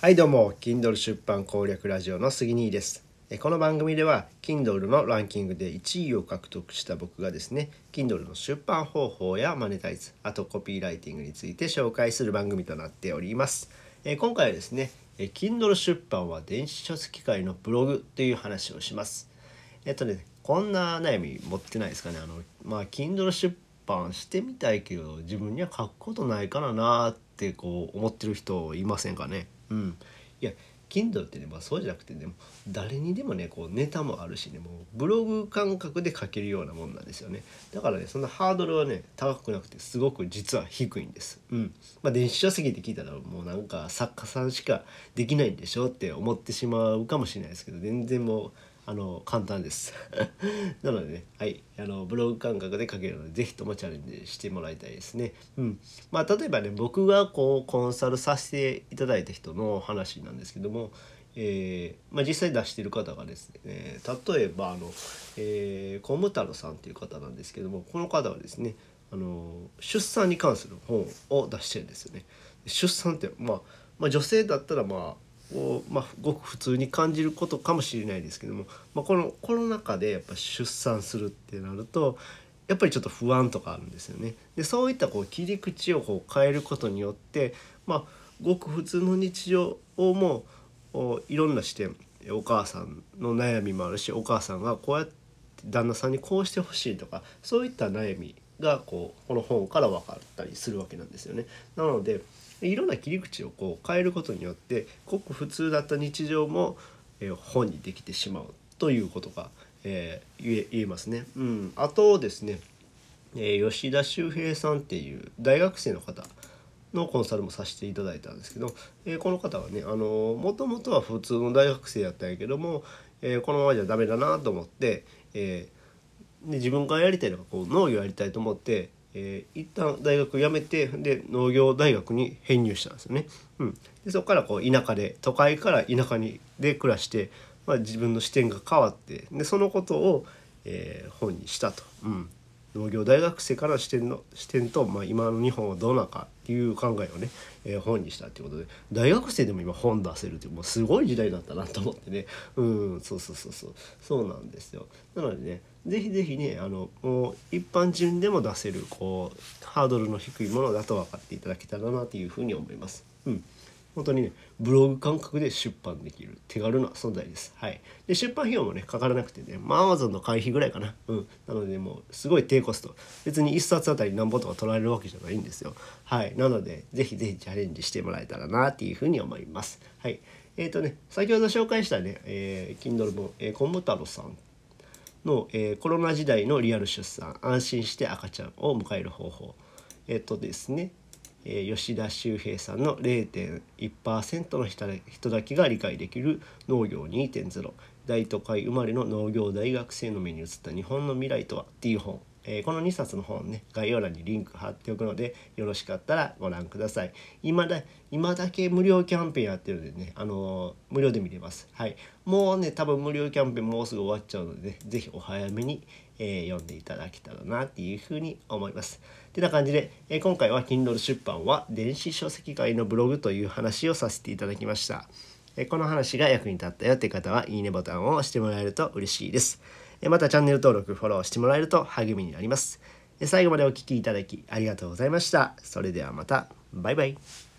はいどうも Kindle 出版攻略ラジオの杉兄です。この番組では Kindle のランキングで1位を獲得した僕がですね Kindle の出版方法やマネタイズあとコピーライティングについて紹介する番組となっております。今回はですねえ Kindle 出版は電子書籍界のブログという話をします。えっとねこんな悩み持ってないですかね。あのまあ Kindle 出版してみたいけど自分には書くことないからなってってこう思ってる人いませんかね？うん。いや Kindle ってね、まあ、そうじゃなくてね誰にでもねこうネタもあるしねもうブログ感覚で書けるようなもんなんですよね。だからねそんなハードルはね高くなくてすごく実は低いんです。うん。まあ電子書籍って聞いたらもうなんか作家さんしかできないんでしょって思ってしまうかもしれないですけど全然もうあの簡単です。なのでねはいあのブログ感覚で書けるので是非ともチャレンジしてもらいたいですね。うん。まあ例えばね僕がこうコンサルさせていただいた人の話なんですけどもえーまあ、実際出してる方がですね、えー、例えばあの、えー、コム太郎さんっていう方なんですけどもこの方はですねあの出産に関する本を出してるんですよね。出産って、まあ、まあ女性だったらまあを、まあ、ごく普通に感じることかもしれないですけども、まあ、このコロナ禍でやっぱ出産するってなるとやっぱりちょっと不安とかあるんですよね。でそういったこう切り口をこう変えることによって、まあ、ごく普通の日常をもういろんな視点お母さんの悩みもあるしお母さんがこうやって旦那さんにこうしてほしいとかそういった悩みがこうこの本から分かったりするわけなんですよね。なのでいろんな切り口をこう変えることによってごく普通だった日常も、えー、本にできてしまうということが、えー、言えますね。うん、あとですね、えー、吉田修平さんっていう大学生の方のコンサルもさせていただいたんですけど、えー、この方はねもともとは普通の大学生やったんやけども、えー、このままじゃダメだなと思って、えー、で自分がやりたいのがこう農業やりたいと思ってえー、一旦大学辞めてで農業大学に編入したんですよね。うん、でそこからこう田舎で都会から田舎にで暮らして、まあ、自分の視点が変わってでそのことを、えー、本にしたと。うん農業大学生から視点の視点と、まあ、今の日本はどうなのかっていう考えをね、えー、本にしたっていうことで大学生でも今本出せるってもうすごい時代だったなと思ってね。うんそうそうそうそう。そうなんですよ。なのでね是非是非ねあのもう一般人でも出せるこうハードルの低いものだと分かっていただけたらなというふうに思います。うん。本当にねブログ感覚で出版できる手軽な存在です。はい。で出版費用もねかからなくてねまあ Amazon の会費ぐらいかな。うん。なのでもうすごい低コスト。別に1冊あたり何本とか取られるわけじゃないんですよ。はい。なので是非是非チャレンジしてもらえたらなっていうふうに思います。はい。えっ、ー、とね先ほど紹介したね、えー、Kindle 本、えー、コム太郎さんの、えー、コロナ時代のリアル出産安心して赤ちゃんを迎える方法えっ、とですねえ、吉田修平さんの0.1%の人だけが理解できる農業2.0大都会生まれの農業大学生の目に映った日本の未来とは？っていう本、えー、この2冊の本ね概要欄にリンク貼っておくのでよろしかったらご覧ください。今だ今だけ無料キャンペーンやってるのでねあのー、無料で見れます。はい。もうね多分無料キャンペーンもうすぐ終わっちゃうので、ね、是非お早めにえー、読んでいただけたらなっていうふうに思います。てな感じで、えー、今回は Kindle 出版は電子書籍界のブログという話をさせていただきました。えー、この話が役に立ったよって方はいいねボタンを押してもらえると嬉しいです。えまたチャンネル登録、フォローしてもらえると励みになります。最後までお聴きいただきありがとうございました。それではまた。バイバイ。